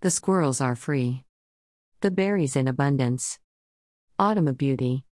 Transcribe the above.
The squirrels are free. The berries in abundance. Autumn a beauty.